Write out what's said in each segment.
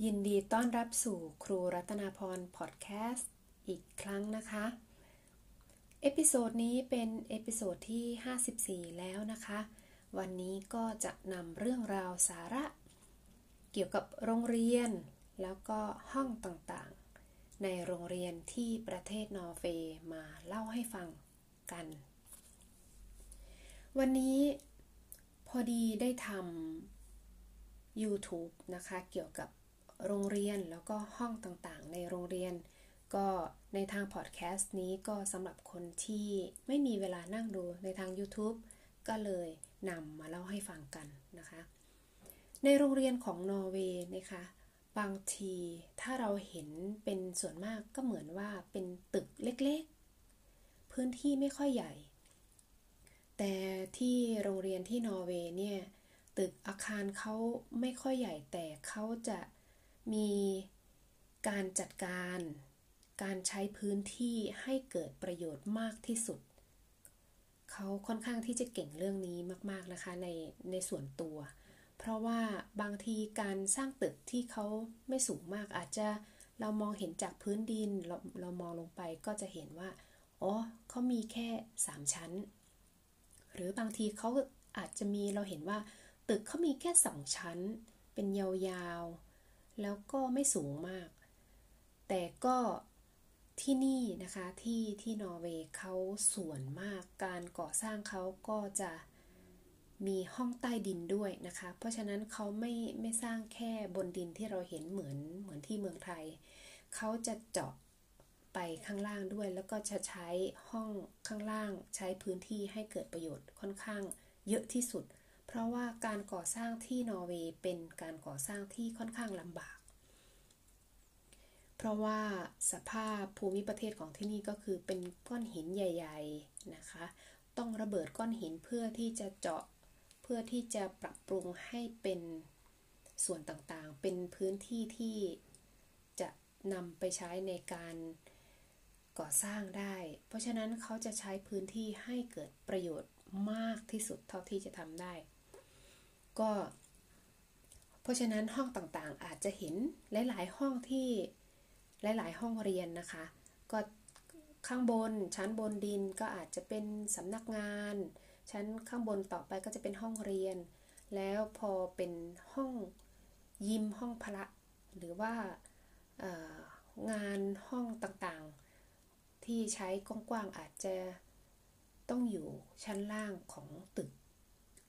ยินดีต้อนรับสู่ครูรัตนาพรพอดแคสต์อีกครั้งนะคะ episode นี้เป็น episode ที่ 54 แล้วนะคะ วันนี้ก็จะนำเรื่องราวสาระ เกี่ยวกับโรงเรียน แล้วก็ห้องต่างๆ ในโรงเรียนที่ประเทศนอร์เวย์มาเล่าให้ฟังกัน วันนี้พอดีได้ทำ YouTube นะคะ เกี่ยวกับ โรงเรียนแล้วก็ห้องต่างๆ ในโรงเรียน ก็ในทางพอดแคสต์นี้ก็สำหรับคนที่ไม่มีเวลานั่งดูในทาง YouTube ก็เลยนำมาเล่าให้ฟังกันนะคะ ในโรงเรียนของนอร์เวย์นะคะบางทีถ้าเราเห็นเป็นส่วนมากก็เหมือนว่าเป็นตึกเล็กๆ พื้นที่ไม่ค่อยใหญ่ แต่ที่โรงเรียนที่นอร์เวย์เนี่ย ตึกอาคารเขาไม่ค่อยใหญ่แต่เขาจะ มีการจัดการ การใช้พื้นที่ให้เกิดประโยชน์มากที่สุด เขาค่อนข้างที่จะเก่งเรื่องนี้มากๆนะคะในในส่วนตัว เพราะว่าบางทีการสร้างตึกที่เขาไม่สูงมากอาจจะเรามองเห็นจากพื้นดินเราเรามองลงไปก็จะเห็นว่าอ๋อเขามีแค่ 3 ชั้น หรือบางทีเขาอาจจะมีเราเห็นว่า ตึกเขามีแค่สองชั้น เป็นยาวๆ แล้วก็ไม่สูงมาก แต่ก็ที่นี่นะคะที่ที่นอร์เวย์เขาส่วนมากการก่อสร้างเขาก็จะมีห้องใต้ดินด้วยนะคะ เพราะฉะนั้นเขาไม่ไม่สร้างแค่บนดินที่เราเห็นเหมือนเหมือนที่เมืองไทย เขาจะเจาะไปข้างล่างด้วย แล้วก็จะใช้ห้องข้างล่างใช้พื้นที่ให้เกิดประโยชน์ค่อนข้างเยอะที่สุด เพราะว่าการก่อสร้างที่นอร์เวย์เป็นการก่อสร้างที่ค่อนข้างลำบาก เพราะว่าสภาพภูมิประเทศของที่นี่ก็คือเป็นก้อนหินใหญ่ ๆนะคะ ต้องระเบิดก้อนหินเพื่อที่จะเจาะเพื่อที่จะปรับปรุงให้เป็นส่วนต่างๆ เป็นพื้นที่ที่จะนำไปใช้ในการก่อสร้างได้ เพราะฉะนั้นเขาจะใช้พื้นที่ให้เกิดประโยชน์มากที่สุดเท่าที่จะทำได้ ก็ เพราะฉะนั้นห้องต่างๆ อาจจะเห็นหลายๆห้องที่หลายๆ ห้องเรียนนะคะ ก็ข้างบนชั้นบนดินก็อาจจะเป็นสำนักงาน ชั้นข้างบนต่อไปก็จะเป็นห้องเรียน แล้วพอเป็นห้องยิมห้องพระหรือว่างานห้องต่างๆ ที่ใช้กว้างๆอาจจะต้องอยู่ชั้นล่างของตึก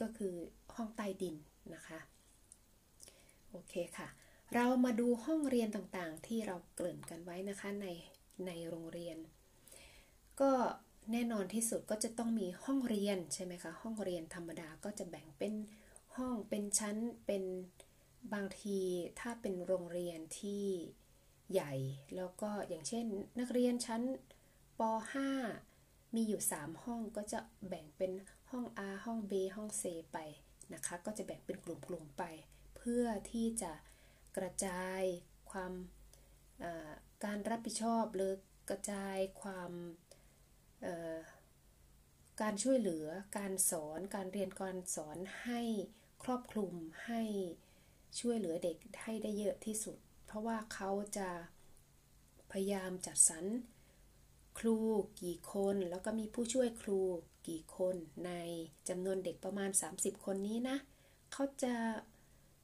ก็คือ ห้องใต้ดินนะคะ โอเคค่ะ เรามาดูห้องเรียนต่างๆ ที่เราเกริ่นกันไว้นะคะในในโรงเรียน ก็แน่นอนที่สุดก็จะต้องมีห้องเรียนใช่ไหมคะ ห้องเรียนธรรมดาก็จะแบ่งเป็นห้องเป็นชั้นเป็นบางทีถ้าเป็นโรงเรียนที่ใหญ่ แล้วก็อย่างเช่น นักเรียนชั้นป .5 มีอยู่ 3 ห้องก็จะแบ่งเป็นห้อง R ห้อง B ห้อง C ไป นะคะ ก็จะแบ่งเป็นกลุ่มๆไป เพื่อที่จะกระจายความการรับผิดชอบหรือกระจายความการช่วยเหลือ การสอน การเรียนการสอนให้ครอบคลุมให้ช่วยเหลือเด็กให้ได้เยอะที่สุด เพราะว่าเขาจะพยายามจัดสรรครูกี่คน แล้วก็มีผู้ช่วยครู กี่คนในจำนวนเด็กประมาณ 30 คนนี้นะเขาจะ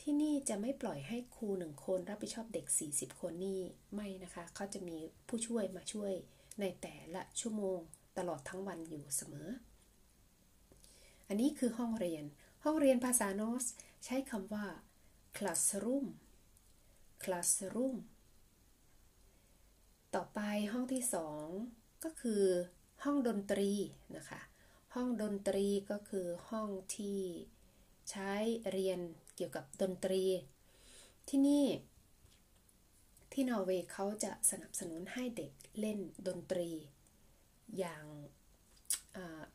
ที่นี่จะไม่ปล่อยให้ครูหนึ่งคนรับผิดชอบเด็ก 40 คนนี่ไม่นะคะเขาจะมีผู้ช่วยมาช่วยในแต่ละชั่วโมงตลอดทั้งวันอยู่เสมอ อันนี้คือห้องเรียน ห้องเรียนภาษาโนส ใช้คำว่า classroom classroom ต่อไปห้องที่สองก็คือห้องดนตรีนะคะ ห้องดนตรีก็คือห้องที่ใช้เรียนเกี่ยวกับดนตรี ที่นี่ ที่นอร์เวย์เขาจะสนับสนุนให้เด็กเล่นดนตรี อย่าง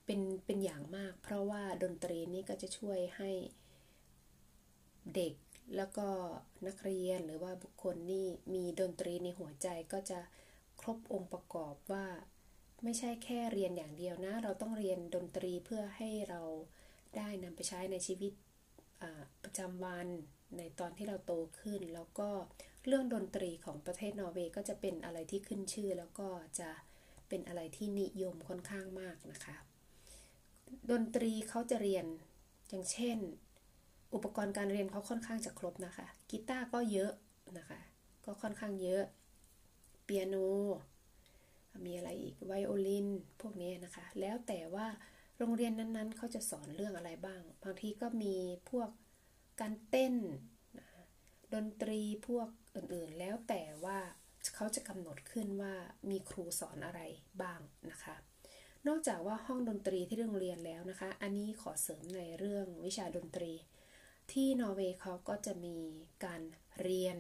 เป็นเป็นอย่างมาก เพราะว่าดนตรีนี้ก็จะช่วยให้เด็กแล้วก็นักเรียนหรือว่าบุคคลนี่มีดนตรีในหัวใจก็จะครบองค์ประกอบว่า ไม่ใช่แค่เรียนอย่างเดียวนะ เราต้องเรียนดนตรีเพื่อให้เราได้นำไปใช้ในชีวิตประจำวันในตอนที่เราโตขึ้น แล้วก็เรื่องดนตรีของประเทศนอร์เวย์ก็จะเป็นอะไรที่ขึ้นชื่อ แล้วก็จะเป็นอะไรที่นิยมค่อนข้างมากนะคะ ดนตรีเขาจะเรียนอย่างเช่น อุปกรณ์การเรียนเขาค่อนข้างจะครบนะคะกีตาร์ก็เยอะนะคะ ก็ค่อนข้างเยอะ เปียโน มีอะไรอีกไวโอลินพวกนี้นะคะ แล้วแต่ว่าโรงเรียนนั้นๆ เขาจะสอนเรื่องอะไรบ้าง บางทีก็มีพวกการเต้น ดนตรีพวกอื่นๆ แล้วแต่ว่าเขาจะกำหนดขึ้นว่ามีครูสอนอะไรบ้างนะคะ นอกจากว่าห้องดนตรีที่โรงเรียนแล้วนะคะ อันนี้ขอเสริมในเรื่องวิชาดนตรี ที่นอร์เวย์เขาก็จะมีการเรียน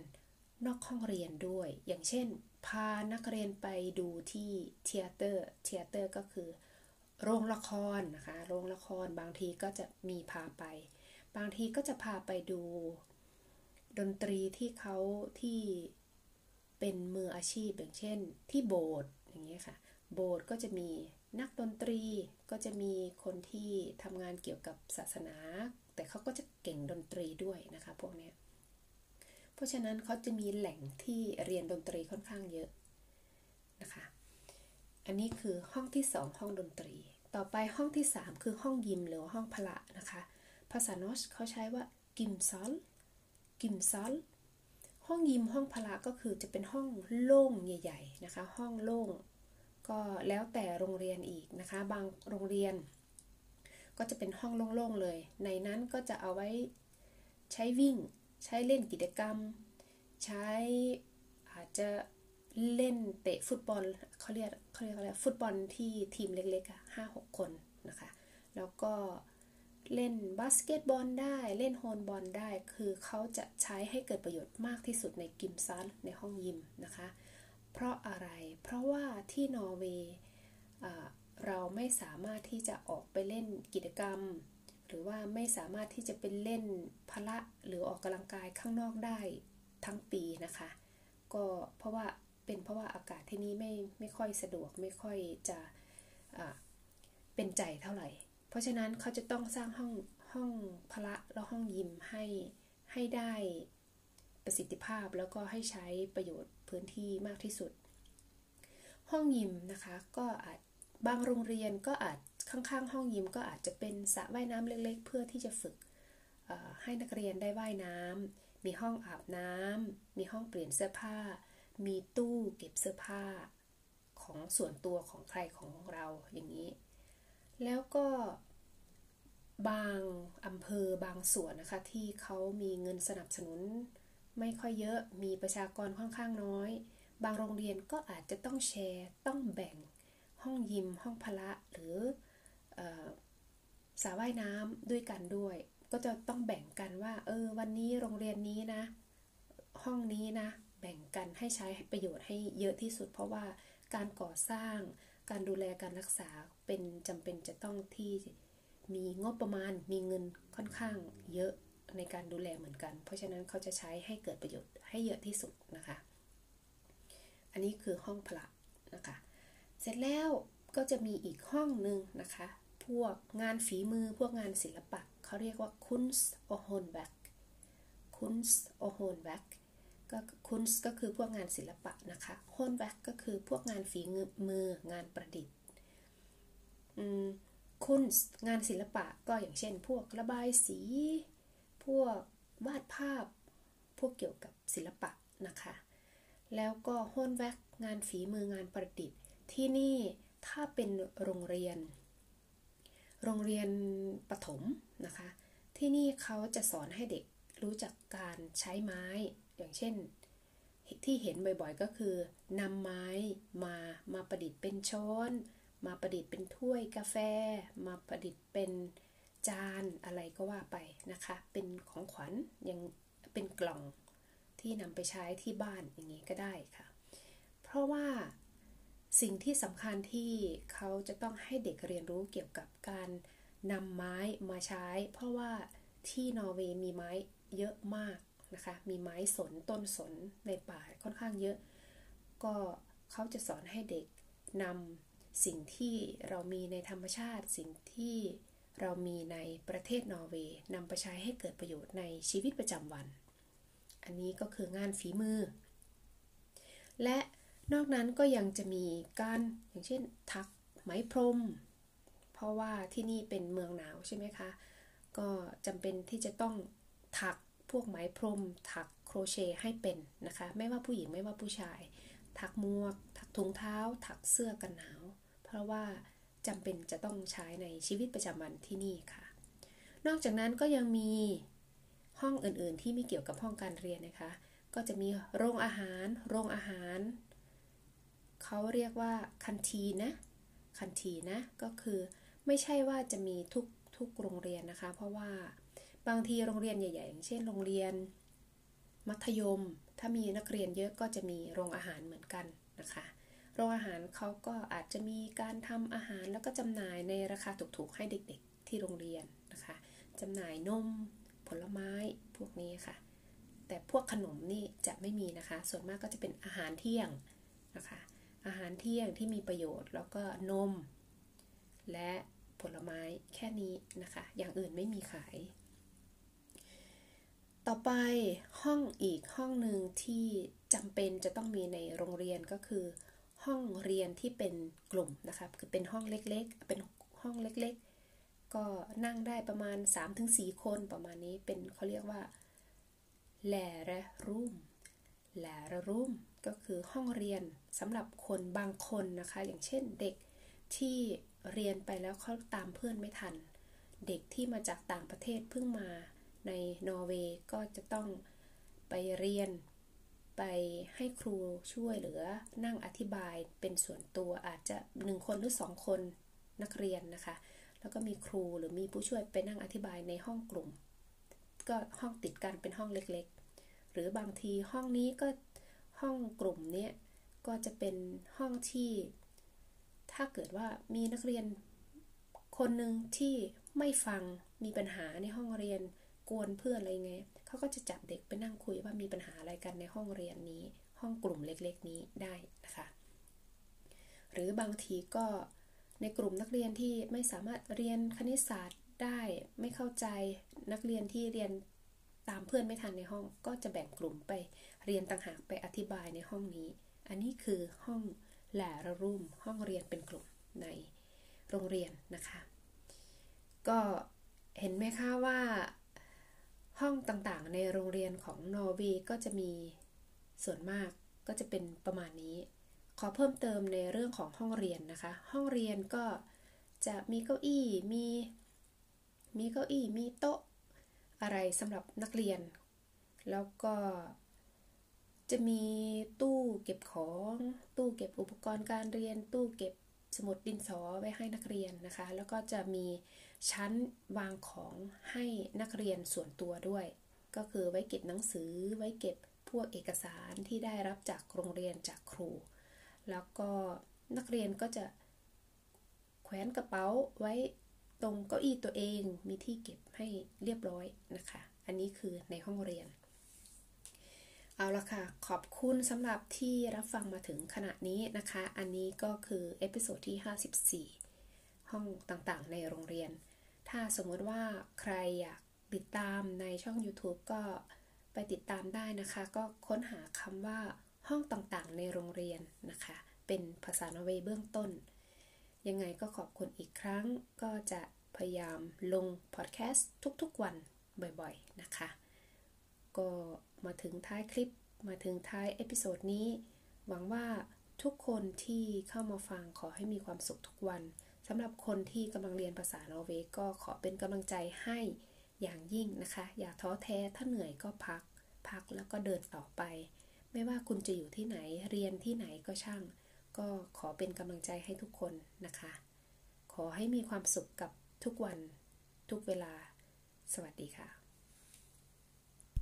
นอกห้องเรียนด้วย อย่างเช่น พานักเรียนไปดูที่ teater teater ก็คือโรงละครนะคะโรงละครบางทีก็จะมีพาไป บางทีก็จะพาไปดู ดนตรีที่เขาที่เป็นมืออาชีพอย่างเช่น ที่โบสถ์อย่างเงี้ยค่ะ โบสถ์ก็จะมีนักดนตรีก็จะมีคนที่ทำงานเกี่ยวกับศาสนา แต่เขาก็จะเก่งดนตรีด้วยนะคะพวกเนี้ย เพราะฉะนั้นเขาจะมีแหล่งที่เรียนดนตรีค่อนข้างเยอะนะคะ อันนี้คือห้องที่ 2 ห้องดนตรี ต่อไปห้องที่ 3 คือห้องยิมหรือห้องพละนะคะ ภาษาโนชเขาใช้ว่ากิมซอลกิมซอลห้องยิมห้องพละก็คือจะเป็นห้องโล่งใหญ่ ๆนะคะ ห้องโล่งก็แล้วแต่โรงเรียนอีกนะคะ บางโรงเรียน ก็จะเป็นห้องโล่งๆเลย ในนั้นก็จะเอาไว้ใช้วิ่ง ใช้เล่นกิจกรรม ใช้อาจจะเล่นเตะฟุตบอลเขาเรียกเขาเรียกอะไรฟุตบอลที่ทีมเล็กๆอะห้าหกคนนะคะ แล้วก็เล่นบาสเกตบอลได้เล่น håndball ได้ คือเขาจะใช้ให้เกิดประโยชน์มากที่สุดใน gymsal ในห้องยิมนะคะ เพราะอะไรเพราะว่าที่นอร์เวย์เราไม่สามารถที่จะออกไปเล่นกิจกรรม หรือว่าไม่สามารถที่จะเป็นเล่นพละหรือออกกำลังกายข้างนอกได้ทั้งปีนะคะ ก็เพราะว่าเป็นเพราะว่าอากาศที่นี่ไม่ไม่ค่อยสะดวกไม่ค่อยจะเป็นใจเท่าไหร่ เพราะฉะนั้นเขาจะต้องสร้างห้องห้องพละแล้วห้องยิมให้ให้ได้ประสิทธิภาพแล้วก็ให้ใช้ประโยชน์พื้นที่มากที่สุด ห้องยิมนะคะก็อาจบางโรงเรียนก็อาจ ข้างๆ ห้องยิมก็อาจจะเป็นสระว่ายน้ำเล็ก ๆ เพื่อที่จะฝึกให้นักเรียนได้ว่ายน้ำมีห้องอาบน้ำมีห้องเปลี่ยนเสื้อผ้า มีตู้เก็บเสื้อผ้าของส่วนตัวของใครของเราอย่างนี้ แล้วก็บางอำเภอบางส่วนนะคะที่เขามีเงินสนับสนุน ไม่ค่อยเยอะมีประชากรค่อนข้างน้อย บางโรงเรียนก็อาจจะต้องแชร์ต้องแบ่ง ห้องยิม ห้องพละหรือ สระว่ายน้ำด้วยกันด้วย ก็จะต้องแบ่งกันว่า เออ วันนี้โรงเรียนนี้นะ ห้องนี้นะ แบ่งกันให้ใช้ประโยชน์ให้เยอะที่สุด เพราะว่าการก่อสร้าง การดูแลการรักษาเป็นจำเป็นจะต้องที่มีงบประมาณมีเงินค่อนข้างเยอะในการดูแลเหมือนกัน เพราะฉะนั้นเขาจะใช้ให้เกิดประโยชน์ให้เยอะที่สุดนะคะ อันนี้คือห้องพระนะคะ เสร็จแล้วก็จะมีอีกห้องหนึ่งนะคะ พวกงานฝีมือพวกงานศิลปะเขาเรียกว่า kunst och håndverk kunst och håndverk ก็ kunst ก็คือพวกงานศิลปะนะคะ håndverk ก็คือพวกงานฝีมืองานประดิษฐ์ kunst งานศิลปะก็อย่างเช่น พวกระบายสี พวกวาดภาพ พวกเกี่ยวกับศิลปะนะคะ แล้วก็ håndverk งานฝีมืองานประดิษฐ์ ที่นี่ถ้าเป็นโรงเรียน โรงเรียนประถมนะคะ ที่นี่เขาจะสอนให้เด็กรู้จักการใช้ไม้ อย่างเช่น ที่เห็นบ่อยๆก็คือนำไม้มามาประดิษฐ์เป็นช้อน มาประดิษฐ์เป็นถ้วยกาแฟ มาประดิษฐ์เป็นจานอะไรก็ว่าไปนะคะ เป็นของขวัญยังเป็นกล่องที่นำไปใช้ที่บ้านอย่างนี้ก็ได้ค่ะ เพราะว่า สิ่งที่สำคัญที่เขาจะต้องให้เด็กเรียนรู้เกี่ยวกับการนำไม้มาใช้ เพราะว่าที่นอร์เวย์มีไม้เยอะมากนะคะ มีไม้สนต้นสนในป่าค่อนข้างเยอะ ก็เขาจะสอนให้เด็กนำสิ่งที่เรามีในธรรมชาติ สิ่งที่เรามีในประเทศนอร์เวย์นำไปใช้ให้เกิดประโยชน์ในชีวิตประจำวัน อันนี้ก็คืองานฝีมือ และ นอกนั้นก็ยังจะมีการอย่างเช่นถักไหมพรม เพราะว่าที่นี่เป็นเมืองหนาวใช่ไหมคะ ก็จำเป็นที่จะต้องถักพวกไหมพรม ถักโครเชต์ให้เป็นนะคะ ไม่ว่าผู้หญิงไม่ว่าผู้ชาย ถักมวก ถักถุงเท้า ถักเสื้อกันหนาว เพราะว่าจำเป็นจะต้องใช้ในชีวิตประจำวันที่นี่ค่ะ นอกจากนั้นก็ยังมีห้องอื่นๆ ที่ไม่เกี่ยวกับห้องการเรียนนะคะ ก็จะมีโรงอาหาร โรงอาหาร เขาเรียกว่าคันทีนะ คันทีนะ ก็คือไม่ใช่ว่าจะมีทุกทุกโรงเรียนนะคะ เพราะว่าบางทีโรงเรียนใหญ่ๆอย่างเช่นโรงเรียน มัธยม ถ้ามีนักเรียนเยอะก็จะมีโรงอาหารเหมือนกันนะคะ โรงอาหารเขาก็อาจจะมีการทำอาหารแล้วก็จำหน่ายในราคาถูกๆให้เด็กๆที่โรงเรียนนะคะจำหน่ายนมผลไม้พวกนี้ค่ะ แต่พวกขนมนี่จะไม่มีนะคะ ส่วนมากก็จะเป็นอาหารเที่ยงนะคะ อาหารเที่ยงที่มีประโยชน์ แล้วก็นม และผลไม้แค่นี้นะคะ อย่างอื่นไม่มีขาย ต่อไปห้องอีกห้องหนึ่งที่จำเป็นจะต้องมีในโรงเรียนก็คือ ห้องเรียนที่เป็นกลุ่มนะคะคือเป็นห้องเล็กๆ เป็นห้องเล็กๆ ก็นั่งได้ประมาณ 3-4 คนประมาณนี้เป็นเขาเรียกว่าแลระรูมแลระรูม ก็คือห้องเรียนสำหรับคนบางคนนะคะ อย่างเช่นเด็กที่เรียนไปแล้วเขาตามเพื่อนไม่ทัน เด็กที่มาจากต่างประเทศเพิ่งมาในนอร์เวย์ก็จะต้องไปเรียนไปให้ครูช่วยเหลือนั่งอธิบายเป็นส่วนตัวอาจจะหนึ่งคนหรือสองคนนักเรียนนะคะ แล้วก็มีครูหรือมีผู้ช่วยไปนั่งอธิบายในห้องกลุ่ม ก็ห้องติดกันเป็นห้องเล็กๆ หรือบางทีห้องนี้ก็ ห้องกลุ่มนี้ก็จะเป็นห้องที่ ถ้าเกิดว่ามีนักเรียนคนหนึ่งที่ไม่ฟังมีปัญหาในห้องเรียนกวนเพื่อนอะไรไงเขาก็จะจับเด็กไปนั่งคุยว่ามีปัญหาอะไรกันในห้องเรียนนี้ ห้องกลุ่มเล็กๆนี้ได้นะคะ หรือบางทีก็ในกลุ่มนักเรียนที่ไม่สามารถเรียนคณิตศาสตร์ได้ไม่เข้าใจนักเรียนที่เรียนตามเพื่อนไม่ทันในห้อง ก็จะแบ่งกลุ่มไป เรียนต่างหากไปอธิบายในห้องนี้ อันนี้คือห้องแหลระรุ่มห้องเรียนเป็นกลุ่มในโรงเรียนนะคะ ก็เห็นไหมคะว่าห้องต่างๆ ในโรงเรียนของนอร์วีก็จะมีส่วนมากก็จะเป็นประมาณนี้ ขอเพิ่มเติมในเรื่องของห้องเรียนนะคะ ห้องเรียนก็จะมีเก้าอี้มี มีเก้าอี้มีโต๊ะอะไรสำหรับนักเรียน แล้วก็ จะมีตู้เก็บของ ตู้เก็บอุปกรณ์การเรียน ตู้เก็บสมุดดินสอไว้ให้นักเรียนนะคะ แล้วก็จะมีชั้นวางของให้นักเรียนส่วนตัวด้วย ก็คือไว้เก็บหนังสือ ไว้เก็บพวกเอกสารที่ได้รับจากโรงเรียนจากครู แล้วก็นักเรียนก็จะแขวนกระเป๋าไว้ตรงเก้าอี้ตัวเองมีที่เก็บให้เรียบร้อยนะคะ อันนี้คือในห้องเรียน เอาละค่ะ ขอบคุณสำหรับที่รับฟังมาถึงขณะนี้นะคะ อันนี้ก็คือ episode ที่ 54 ห้องต่างๆ ในโรงเรียน ถ้าสมมติว่าใครอยากติดตามในช่อง YouTube ก็ไปติดตามได้นะคะ ก็ค้นหาคำว่าห้องต่างๆ ในโรงเรียนนะคะ เป็นภาษานอร์เวย์เบื้องต้น ยังไงก็ขอบคุณอีกครั้ง ก็จะพยายามลงพอดแคสต์ทุกๆวันบ่อยๆ นะคะ ก็ มาถึงท้ายคลิป มาถึงท้าย episode นี้ หวังว่าทุกคนที่เข้ามาฟังขอให้มีความสุขทุกวันสำหรับคนที่กำลังเรียนภาษานอร์เวย์ก็ขอเป็นกำลังใจให้อย่างยิ่งนะคะ อย่าท้อแท้ถ้าเหนื่อยก็พัก พักแล้วก็เดินต่อไป ไม่ว่าคุณจะอยู่ที่ไหนเรียนที่ไหนก็ช่าง ก็ขอเป็นกำลังใจให้ทุกคนนะคะ ขอให้มีความสุขกับทุกวัน ทุกเวลา สวัสดีค่ะ